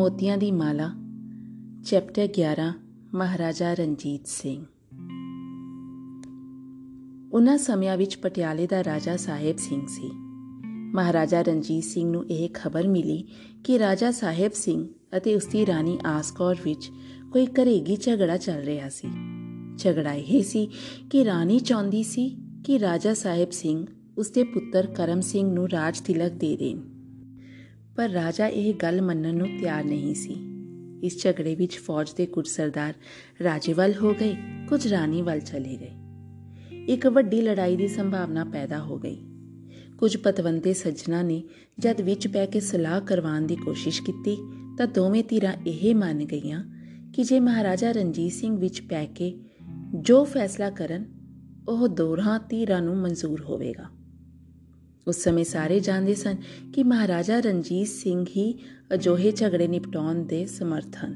ਮੋਤੀਆਂ ਦੀ ਮਾਲਾ, ਚੈਪਟਰ 11 ਮਹਾਰਾਜਾ ਰਣਜੀਤ ਸਿੰਘ। ਉਹਨਾਂ ਸਮਿਆਂ ਵਿੱਚ ਪਟਿਆਲੇ ਦਾ ਰਾਜਾ ਸਾਹਿਬ ਸਿੰਘ ਸੀ। ਮਹਾਰਾਜਾ ਰਣਜੀਤ ਸਿੰਘ ਨੂੰ ਇਹ ਖਬਰ ਮਿਲੀ ਕਿ ਰਾਜਾ ਸਾਹਿਬ ਸਿੰਘ ਅਤੇ ਉਸ ਦੀ ਰਾਣੀ ਆਸਕੌਰ ਵਿੱਚ ਕੋਈ ਘਰੇਗੀ ਝਗੜਾ ਚੱਲ ਰਿਹਾ ਸੀ। ਝਗੜਾ ਇਹ ਸੀ ਕਿ ਰਾਣੀ ਚਾਹੁੰਦੀ ਸੀ ਕਿ ਰਾਜਾ ਸਾਹਿਬ ਸਿੰਘ ਉਸਦੇ ਪੁੱਤਰ ਕਰਮ ਸਿੰਘ ਨੂੰ ਰਾਜ ਤਿਲਕ ਦੇ ਦੇਣ। ਪਰ ਰਾਜਾ ਇਹ ਗੱਲ ਮੰਨਣ ਨੂੰ ਤਿਆਰ ਨਹੀਂ ਸੀ। ਇਸ ਝਗੜੇ ਵਿੱਚ ਫੌਜ ਦੇ ਕੁਝ ਸਰਦਾਰ ਰਾਜੇ ਵੱਲ ਹੋ ਗਏ, ਕੁਝ ਰਾਣੀ ਵੱਲ ਚਲੇ ਗਏ। ਇੱਕ ਵੱਡੀ ਲੜਾਈ ਦੀ ਸੰਭਾਵਨਾ ਪੈਦਾ ਹੋ ਗਈ। ਕੁਝ ਪਤਵੰਤੇ ਸੱਜਣਾ ਨੇ ਜਦ ਵਿੱਚ ਪੈ ਕੇ ਸਲਾਹ ਕਰਵਾਉਣ ਦੀ ਕੋਸ਼ਿਸ਼ ਕੀਤੀ ਤਾਂ ਦੋਵੇਂ ਧਿਰਾਂ ਇਹ ਮੰਨ ਗਈਆਂ ਕਿ ਜੇ ਮਹਾਰਾਜਾ ਰਣਜੀਤ ਸਿੰਘ ਵਿੱਚ ਪੈ ਕੇ ਜੋ ਫੈਸਲਾ ਕਰਨ, ਉਹ ਦੋਹਾਂ ਧਿਰਾਂ ਨੂੰ ਮਨਜ਼ੂਰ ਹੋਵੇਗਾ। ਉਸ ਸਮੇਂ ਸਾਰੇ ਜਾਣਦੇ ਸਨ ਕਿ ਮਹਾਰਾਜਾ ਰਣਜੀਤ ਸਿੰਘ ਹੀ ਅਜੋਹੇ ਝਗੜੇ ਨਿਪਟਾਉਣ ਦੇ ਸਮਰਥ ਹਨ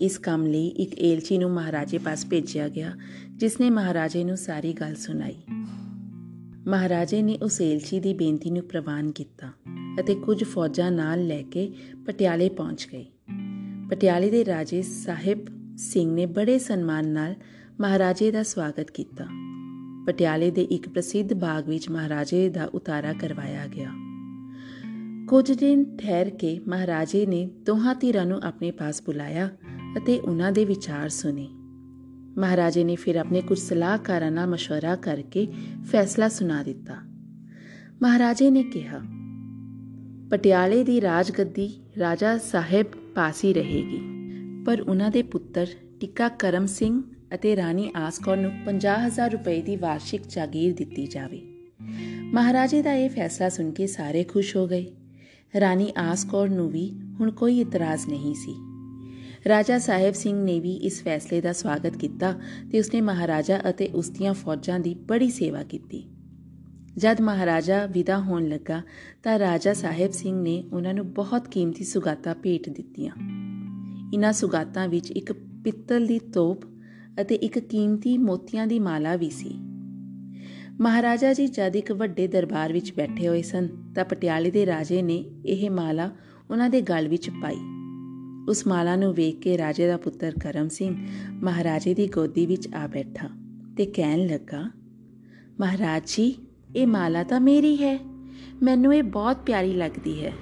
ਇਸ ਕੰਮ ਲਈ ਇੱਕ ਏਲਚੀ ਨੂੰ ਮਹਾਰਾਜੇ ਪਾਸ ਭੇਜਿਆ ਗਿਆ ਜਿਸ ਨੇ ਮਹਾਰਾਜੇ ਨੂੰ ਸਾਰੀ ਗੱਲ ਸੁਣਾਈ ਮਹਾਰਾਜੇ ਨੇ ਉਸ ਏਲਚੀ ਦੀ ਬੇਨਤੀ ਨੂੰ ਪ੍ਰਵਾਨ ਕੀਤਾ ਅਤੇ ਕੁਝ ਫੌਜਾਂ ਨਾਲ ਲੈ ਕੇ ਪਟਿਆਲੇ ਪਹੁੰਚ ਗਏ ਪਟਿਆਲੇ ਦੇ ਰਾਜੇ ਸਾਹਿਬ ਸਿੰਘ ਨੇ ਬੜੇ ਸਨਮਾਨ ਨਾਲ ਮਹਾਰਾਜੇ ਦਾ ਸਵਾਗਤ ਕੀਤਾ ਪਟਿਆਲੇ ਦੇ ਇੱਕ ਪ੍ਰਸਿੱਧ ਬਾਗ ਵਿੱਚ ਮਹਾਰਾਜੇ ਦਾ ਉਤਾਰਾ ਕਰਵਾਇਆ ਗਿਆ ਕੁਝ ਦਿਨ ਠਹਿਰ ਕੇ ਮਹਾਰਾਜੇ ਨੇ ਦੋਹਾਂ ਧਿਰਾਂ ਨੂੰ ਆਪਣੇ ਪਾਸ ਬੁਲਾਇਆ ਅਤੇ ਉਹਨਾਂ ਦੇ ਵਿਚਾਰ ਸੁਨੇ ਮਹਾਰਾਜੇ ਨੇ ਫਿਰ ਆਪਣੇ ਕੁਝ ਸਲਾਹਕਾਰਾਂ ਨਾਲ مشورہ ਕਰਕੇ ਫੈਸਲਾ ਸੁਣਾ ਦਿੱਤਾ ਮਹਾਰਾਜੇ ਨੇ ਕਿਹਾ ਪਟਿਆਲੇ ਦੀ ਰਾਜਗੱਦੀ ਰਾਜਾ ਸਾਹਿਬ ਪਾਸੀ ਰਹੇਗੀ ਪਰ ਉਹਨਾਂ ਦੇ ਪੁੱਤਰ ਟਿੱਕਾ ਕਰਮ ਸਿੰਘ ਅਤੇ ਰਾਣੀ ਆਸਕੌਰ ਨੂੰ 50000 ਰੁਪਏ ਦੀ ਵਾਰਸ਼ਿਕ ਜਾਗੀਰ ਦਿੱਤੀ ਜਾਵੇ। ਮਹਾਰਾਜੇ ਦਾ ਇਹ ਫੈਸਲਾ ਸੁਣ ਕੇ ਸਾਰੇ ਖੁਸ਼ ਹੋ ਗਏ। ਰਾਣੀ ਆਸਕੌਰ ਨੂੰ ਵੀ ਹੁਣ ਕੋਈ ਇਤਰਾਜ਼ ਨਹੀਂ ਸੀ। ਰਾਜਾ ਸਾਹਿਬ ਸਿੰਘ ਨੇ ਵੀ ਇਸ ਫੈਸਲੇ ਦਾ ਸਵਾਗਤ ਕੀਤਾ ਤੇ ਉਸਨੇ ਮਹਾਰਾਜਾ ਅਤੇ ਉਸ ਦੀਆਂ ਫੌਜਾਂ ਦੀ ਬੜੀ ਸੇਵਾ ਕੀਤੀ। ਜਦ ਮਹਾਰਾਜਾ ਵਿਦਾ ਹੋਣ ਲੱਗਾ ਤਾਂ ਰਾਜਾ ਸਾਹਿਬ ਸਿੰਘ ਨੇ ਉਹਨਾਂ ਨੂੰ ਬਹੁਤ ਕੀਮਤੀ ਸੁਗਾਤਾਂ ਭੇਟ ਦਿੱਤੀਆਂ। ਇਨ੍ਹਾਂ ਸੁਗਾਤਾਂ ਵਿੱਚ ਇੱਕ ਪਿੱਤਲ ਦੀ ਤੋਪ ਅਤੇ ਇੱਕ ਕੀਮਤੀ ਮੋਤੀਆਂ ਦੀ ਮਾਲਾ ਵੀ ਸੀ। ਮਹਾਰਾਜਾ ਜੀ ਜਦ ਇੱਕ ਵੱਡੇ ਦਰਬਾਰ ਵਿੱਚ ਬੈਠੇ ਹੋਏ ਸਨ, ਤਾਂ ਪਟਿਆਲੇ ਦੇ ਰਾਜੇ ਨੇ ਇਹ ਮਾਲਾ ਉਹਨਾਂ ਦੇ ਗਲ ਵਿੱਚ ਪਾਈ। ਉਸ ਮਾਲਾ ਨੂੰ ਵੇਖ ਕੇ ਰਾਜੇ ਦਾ ਪੁੱਤਰ ਕਰਮ ਸਿੰਘ ਮਹਾਰਾਜੇ ਦੀ ਗੋਦੀ ਵਿੱਚ ਆ ਬੈਠਾ ਤੇ ਕਹਿਣ ਲੱਗਾ, ਮਹਾਰਾਜ ਜੀ, ਇਹ ਮਾਲਾ ਤਾਂ ਮੇਰੀ ਹੈ। ਮੈਨੂੰ ਇਹ ਬਹੁਤ ਪਿਆਰੀ ਲੱਗਦੀ ਹੈ।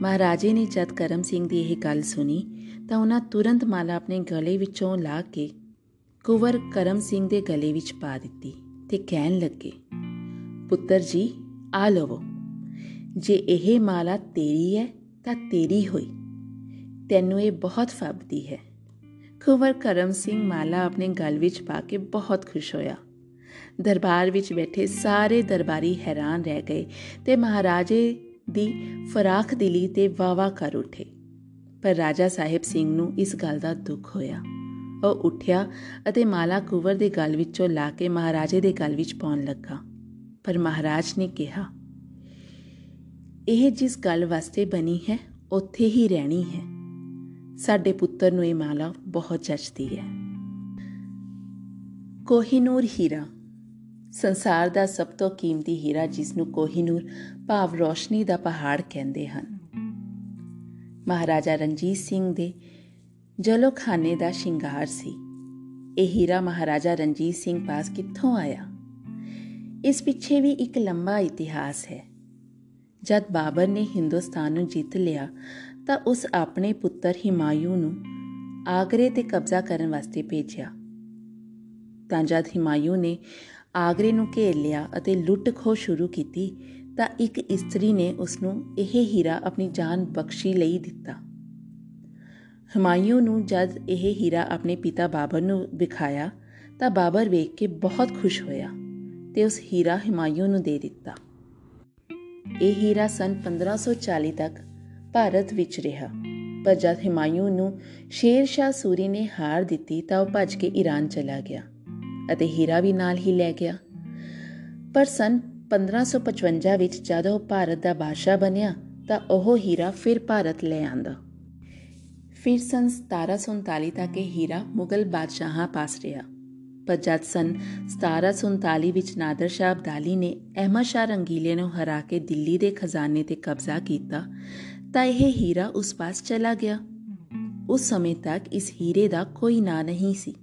ਮਹਾਰਾਜੇ ਨੇ ਜਦ ਕਰਮ ਸਿੰਘ ਦੀ ਇਹ ਗੱਲ ਸੁਣੀ, ਤਾਂ ਉਹਨਾਂ ਤੁਰੰਤ ਮਾਲਾ ਆਪਣੇ ਗਲੇ ਵਿੱਚੋਂ ਲਾ ਕੇ ਕੁਵਰ ਕਰਮ ਸਿੰਘ ਦੇ ਗਲੇ ਵਿੱਚ ਪਾ ਦਿੱਤੀ ਤੇ ਕਹਿਣ ਲੱਗੇ, ਪੁੱਤਰ ਜੀ, ਆ ਲਵੋ। ਜੇ ਇਹ ਮਾਲਾ ਤੇਰੀ ਹੈ ਤਾਂ ਤੇਰੀ ਹੋਈ। ਤੈਨੂੰ ਇਹ ਬਹੁਤ ਫੱਬਦੀ ਹੈ। ਕੁਵਰ ਕਰਮ ਸਿੰਘ ਮਾਲਾ ਆਪਣੇ ਗਲ ਵਿੱਚ ਪਾ ਕੇ ਬਹੁਤ ਖੁਸ਼ ਹੋਇਆ। ਦਰਬਾਰ ਵਿੱਚ ਬੈਠੇ ਸਾਰੇ ਦਰਬਾਰੀ ਹੈਰਾਨ ਰਹਿ ਗਏ ਤੇ ਮਹਾਰਾਜੇ ਦੀ ਫਰਾਖ ਦਿਲੀ ਤੇ ਵਾਵਾ ਕਰ ਉਠੇ। ਪਰ ਰਾਜਾ ਸਾਹਿਬ ਸਿੰਘ ਨੂੰ ਇਸ ਗੱਲ ਦਾ ਦੁੱਖ ਹੋਇਆ। ਉਹ ਉੱਠਿਆ ਅਤੇ ਮਾਲਾ ਕੁਵਰ ਦੇ ਗਲ ਵਿੱਚੋਂ ਲਾ ਕੇ ਮਹਾਰਾਜੇ ਦੇ ਗਲ ਵਿੱਚ ਪਾਉਣ ਲੱਗਾ। ਪਰ ਮਹਾਰਾਜ ਨੇ ਕਿਹਾ, ਇਹ ਜਿਸ ਗੱਲ ਵਾਸਤੇ ਬਣੀ ਹੈ, ਉੱਥੇ ਹੀ ਰਹਿਣੀ ਹੈ। ਸਾਡੇ ਪੁੱਤਰ ਨੂੰ ਇਹ ਮਾਲਾ ਬਹੁਤ ਜੱਚਦੀ ਹੈ। ਕੋਹੀਨੂਰ ਹੀਰਾ, ਸੰਸਾਰ ਦਾ ਸਭ ਤੋਂ ਕੀਮਤੀ ਹੀਰਾ ਜਿਸ ਨੂੰ ਕੋਹੀਨੂਰ ਭਾਵ ਰੋਸ਼ਨੀ ਦਾ ਪਹਾੜ ਕਹਿੰਦੇ ਹਨ। ਮਹਾਰਾਜਾ ਰਣਜੀਤ ਸਿੰਘ ਦੇ ਜਲੋਖਾਨੇ ਦਾ ਸ਼ਿੰਗਾਰ ਸੀ। ਇਹ ਹੀਰਾ ਮਹਾਰਾਜਾ ਰਣਜੀਤ ਸਿੰਘ ਪਾਸ ਕਿੱਥੋਂ ਆਇਆ? ਇਸ ਪਿੱਛੇ ਵੀ ਇੱਕ ਲੰਬਾ ਇਤਿਹਾਸ ਹੈ। ਜਦ ਬਾਬਰ ਨੇ ਹਿੰਦੁਸਤਾਨ ਨੂੰ ਜਿੱਤ ਲਿਆ, ਤਾਂ ਉਸ ਆਪਣੇ ਪੁੱਤਰ ਹਿਮਾਯੂ ਨੂੰ ਆਗਰੇ ਤੇ ਕਬਜ਼ਾ ਕਰਨ ਵਾਸਤੇ ਭੇਜਿਆ। ਤਾਂ ਜਦ ਹਿਮਾਯੂ ਨੇ ਆਗਰੇ ਨੂੰ ਘੇਰ ਲਿਆ ਅਤੇ ਲੁੱਟ ਖੋ ਸ਼ੁਰੂ ਕੀਤੀ, ਤਾਂ ਇੱਕ ਇਸਤਰੀ ਨੇ ਉਸ ਨੂੰ ਇਹ ਹੀਰਾ ਆਪਣੀ ਜਾਨ ਬਖਸ਼ੀ ਲਈ ਦਿੱਤਾ। ਹਮਾਯੂ ਨੂੰ ਜਦ ਇਹ ਹੀਰਾ ਆਪਣੇ ਪਿਤਾ ਬਾਬਰ ਨੂੰ ਵਿਖਾਇਆ, ਤਾਂ ਬਾਬਰ ਵੇਖ ਕੇ ਬਹੁਤ ਖੁਸ਼ ਹੋਇਆ ਤੇ ਉਸ ਹੀਰਾ ਹਮਾਯੂ ਨੂੰ ਦੇ ਦਿੱਤਾ। ਇਹ ਹੀਰਾ ਸਨ 1540 ਤੱਕ ਭਾਰਤ ਵਿੱਚ ਰਿਹਾ, ਪਰ ਜਦ ਹਿਮਾਯੂ ਨੂੰ ਸ਼ੇਰ ਸ਼ਾਹ ਸੂਰੀ ਨੇ ਹਾਰ ਦਿੱਤੀ, ਤਾਂ ਉਹ ਭੱਜ ਕੇ ਈਰਾਨ ਚਲਾ ਗਿਆ ਅਤੇ ਹੀਰਾ ਵੀ ਨਾਲ ਹੀ ਲੈ ਗਿਆ। ਪਰ ਸਨ 1555 ਵਿੱਚ ਜਦ ਉਹ ਭਾਰਤ ਦਾ ਬਾਦਸ਼ਾਹ ਬਣਿਆ, ਤਾਂ ਉਹ ਹੀਰਾ ਫਿਰ ਭਾਰਤ ਲੈ ਆਂਦਾ। ਫਿਰ ਸਨ 1739 ਤੱਕ ਇਹ ਹੀਰਾ ਮੁਗਲ ਬਾਦਸ਼ਾਹਾਂ ਪਾਸ ਰਿਹਾ ਪਰ ਜਦ ਸਨ 1739 ਵਿੱਚ ਨਾਦਰ ਸ਼ਾਹ ਅਬਦਾਲੀ ਨੇ ਅਹਿਮਦ ਸ਼ਾਹ ਰੰਗੀਲੇ ਨੂੰ ਹਰਾ ਕੇ ਦਿੱਲੀ ਦੇ ਖਜ਼ਾਨੇ ਤੇ ਕਬਜ਼ਾ ਕੀਤਾ ਤਾਂ ਇਹ ਹੀਰਾ ਉਸ ਪਾਸ ਚਲਾ ਗਿਆ ਉਸ ਸਮੇਂ ਤੱਕ ਇਸ ਹੀਰੇ ਦਾ ਕੋਈ ਨਾਂ ਨਹੀਂ ਸੀ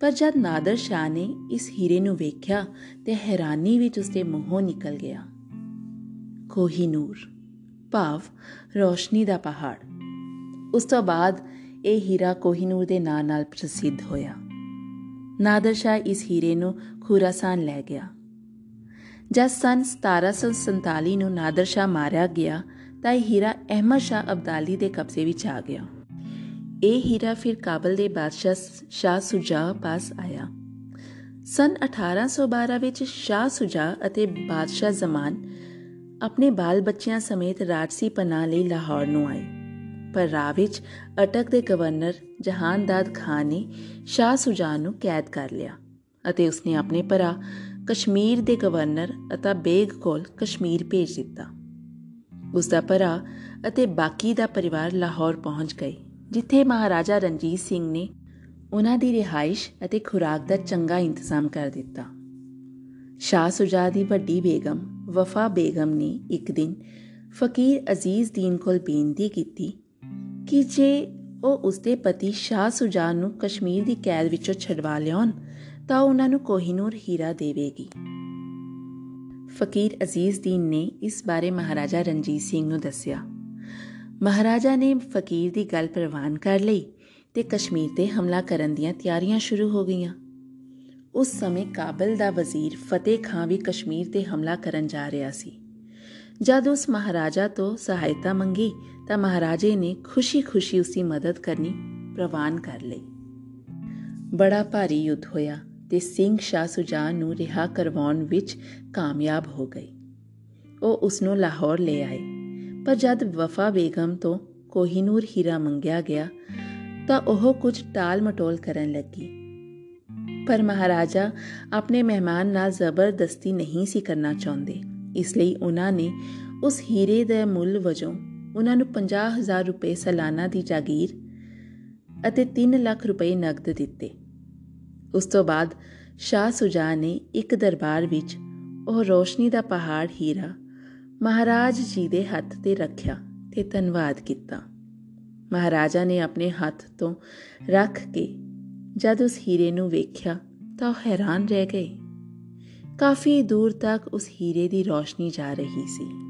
ਪਰ ਜਦ ਨਾਦਰ ਸ਼ਾਹ ਨੇ ਇਸ ਹੀਰੇ ਨੂੰ ਵੇਖਿਆ ਤੇ ਹੈਰਾਨੀ ਵਿੱਚ ਉਸਦੇ ਮੂੰਹੋਂ ਨਿਕਲ ਗਿਆ ਕੋਹੀਨੂਰ ਭਾਵ ਰੋਸ਼ਨੀ ਦਾ ਪਹਾੜ ਉਸ ਤੋਂ ਬਾਅਦ ਇਹ ਹੀਰਾ ਕੋਹੀਨੂਰ ਦੇ ਨਾਂ ਨਾਲ ਪ੍ਰਸਿੱਧ ਹੋਇਆ। ਨਾਦਰ ਸ਼ਾਹ ਇਸ ਹੀਰੇ ਨੂੰ ਖੁਰਾਸਾਨ ਲੈ ਗਿਆ। ਜਦ ਸਨ 1747 ਨੂੰ ਨਾਦਰ ਸ਼ਾਹ ਮਾਰਿਆ ਗਿਆ, ਤਾਂ ਇਹ ਹੀਰਾ ਅਹਿਮਦ ਸ਼ਾਹ ਅਬਦਾਲੀ ਦੇ ਕਬਜ਼ੇ ਵਿੱਚ ਆ ਗਿਆ। ਇਹ ਹੀਰਾ ਫਿਰ ਕਾਬਲ ਦੇ ਬਾਦਸ਼ਾਹ ਸ਼ਾਹ ਸੁਜਾ ਪਾਸ ਆਇਆ। ਸਨ 1812 ਵਿੱਚ ਸ਼ਾਹ ਸੁਜਾ ਅਤੇ ਬਾਦਸ਼ਾਹ ਜ਼ਮਾਨ ਆਪਣੇ ਬਾਲ ਬੱਚਿਆਂ ਸਮੇਤ ਰਾਜਸੀ ਪਨਾਹ ਲਈ ਲਾਹੌਰ ਨੂੰ ਆਏ। ਪਰ ਰਾਹ ਵਿੱਚ ਅਟਕ ਦੇ ਗਵਰਨਰ ਜਹਾਨਦਾਦ ਖਾਨ ਨੇ ਸ਼ਾਹ ਸੁਜਾ ਨੂੰ ਕੈਦ ਕਰ ਲਿਆ ਅਤੇ ਉਸਨੇ ਆਪਣੇ ਭਰਾ ਕਸ਼ਮੀਰ ਦੇ ਗਵਰਨਰ ਅਤਾ ਬੇਗ ਕੋਲ ਕਸ਼ਮੀਰ ਭੇਜ ਦਿੱਤਾ। ਉਸ ਦਾ ਭਰਾ ਅਤੇ ਬਾਕੀ ਦਾ ਪਰਿਵਾਰ ਲਾਹੌਰ ਪਹੁੰਚ ਗਏ, ਜਿੱਥੇ ਮਹਾਰਾਜਾ ਰਣਜੀਤ ਸਿੰਘ ਨੇ ਉਹਨਾਂ ਦੀ ਰਿਹਾਇਸ਼ ਅਤੇ ਖੁਰਾਕ ਦਾ ਚੰਗਾ ਇੰਤਜ਼ਾਮ ਕਰ ਦਿੱਤਾ। ਸ਼ਾਹ ਸੁਜਾ ਦੀ ਵੱਡੀ ਬੇਗਮ ਵਫਾ ਬੇਗਮ ਨੇ ਇੱਕ ਦਿਨ ਫਕੀਰ ਅਜ਼ੀਜ਼ ਦੀਨ ਕੋਲ ਬੇਨਤੀ ਕੀਤੀ ਕਿ ਜੇ ਉਹ ਉਸਦੇ ਪਤੀ ਸ਼ਾਹ ਸੁਜਾ ਨੂੰ ਕਸ਼ਮੀਰ ਦੀ ਕੈਦ ਵਿੱਚੋਂ ਛਡਵਾ ਲਿਆਉਣ, ਤਾਂ ਉਹਨਾਂ ਨੂੰ ਕੋਹੀਨੂਰ ਹੀਰਾ ਦੇਵੇਗੀ। ਫਕੀਰ ਅਜ਼ੀਜ਼ ਦੀਨ ਨੇ ਇਸ ਬਾਰੇ ਮਹਾਰਾਜਾ ਰਣਜੀਤ ਸਿੰਘ ਨੂੰ ਦੱਸਿਆ। ਮਹਾਰਾਜਾ ਨੇ ਫਕੀਰ ਦੀ ਗੱਲ ਪ੍ਰਵਾਨ ਕਰ ਲਈ ਤੇ ਕਸ਼ਮੀਰ ਤੇ ਹਮਲਾ ਕਰਨ ਦੀਆਂ ਤਿਆਰੀਆਂ ਸ਼ੁਰੂ ਹੋ ਗਈਆਂ। ਉਸ ਸਮੇਂ ਕਾਬਲ ਦਾ ਵਜ਼ੀਰ ਫਤਿਹ ਖਾਨ ਵੀ ਕਸ਼ਮੀਰ ਤੇ ਹਮਲਾ ਕਰਨ ਜਾ ਰਿਹਾ ਸੀ। ਜਦ ਉਸ ਮਹਾਰਾਜਾ ਤੋਂ ਸਹਾਇਤਾ ਮੰਗੀ ਤਾਂ ਮਹਾਰਾਜੇ ਨੇ ਖੁਸ਼ੀ-ਖੁਸ਼ੀ ਉਸਦੀ ਮਦਦ ਕਰਨੀ ਪ੍ਰਵਾਨ ਕਰ ਲਈ। ਬੜਾ ਭਾਰੀ ਯੁੱਧ ਹੋਇਆ ਤੇ ਸਿੰਘ ਸ਼ਾਹ ਸੁਜਾ ਨੂੰ ਰਿਹਾ ਕਰਵਾਉਣ ਵਿੱਚ ਕਾਮਯਾਬ ਹੋ ਗਏ ਉਹ ਉਸ ਨੂੰ ਲਾਹੌਰ ਲੈ ਆਏ। ਪਰ ਜਦ ਵਫਾ ਬੇਗਮ ਤੋਂ ਕੋਹੀਨੂਰ ਹੀਰਾ ਮੰਗਿਆ ਗਿਆ ਤਾਂ ਉਹ ਕੁਝ ਟਾਲ ਮਟੋਲ ਕਰਨ ਲੱਗੀ। ਪਰ ਮਹਾਰਾਜਾ ਆਪਣੇ ਮਹਿਮਾਨ ਨਾਲ ਜ਼ਬਰਦਸਤੀ ਨਹੀਂ ਸੀ ਕਰਨਾ ਚਾਹੁੰਦੇ। ਇਸ ਲਈ ਉਹਨਾਂ ਨੇ ਉਸ ਹੀਰੇ ਦੇ ਮੁੱਲ ਵਜੋਂ ਉਹਨਾਂ ਨੂੰ 50000 ਰੁਪਏ ਸਾਲਾਨਾ ਦੀ ਜਾਗੀਰ ਅਤੇ 3 ਲੱਖ ਰੁਪਏ ਨਗਦ ਦਿੱਤੇ। ਉਸ ਤੋਂ ਬਾਅਦ ਸ਼ਾਹ ਸੁਜਾ ਨੇ ਇੱਕ ਦਰਬਾਰ ਵਿੱਚ ਉਹ ਰੋਸ਼ਨੀ ਦਾ ਪਹਾੜ ਹੀਰਾ ਮਹਾਰਾਜ ਜੀ ਦੇ ਹੱਥ ਤੇ ਰੱਖਿਆ ਤੇ ਧੰਨਵਾਦ ਕੀਤਾ। ਮਹਾਰਾਜਾ ਨੇ ਆਪਣੇ ਹੱਥ ਤੋਂ ਰੱਖ ਕੇ ਜਦ ਉਸ ਹੀਰੇ ਨੂੰ ਵੇਖਿਆ ਤਾਂ ਉਹ ਹੈਰਾਨ ਰਹਿ ਗਏ। ਕਾਫੀ ਦੂਰ ਤੱਕ ਉਸ ਹੀਰੇ ਦੀ ਰੋਸ਼ਨੀ ਜਾ ਰਹੀ ਸੀ।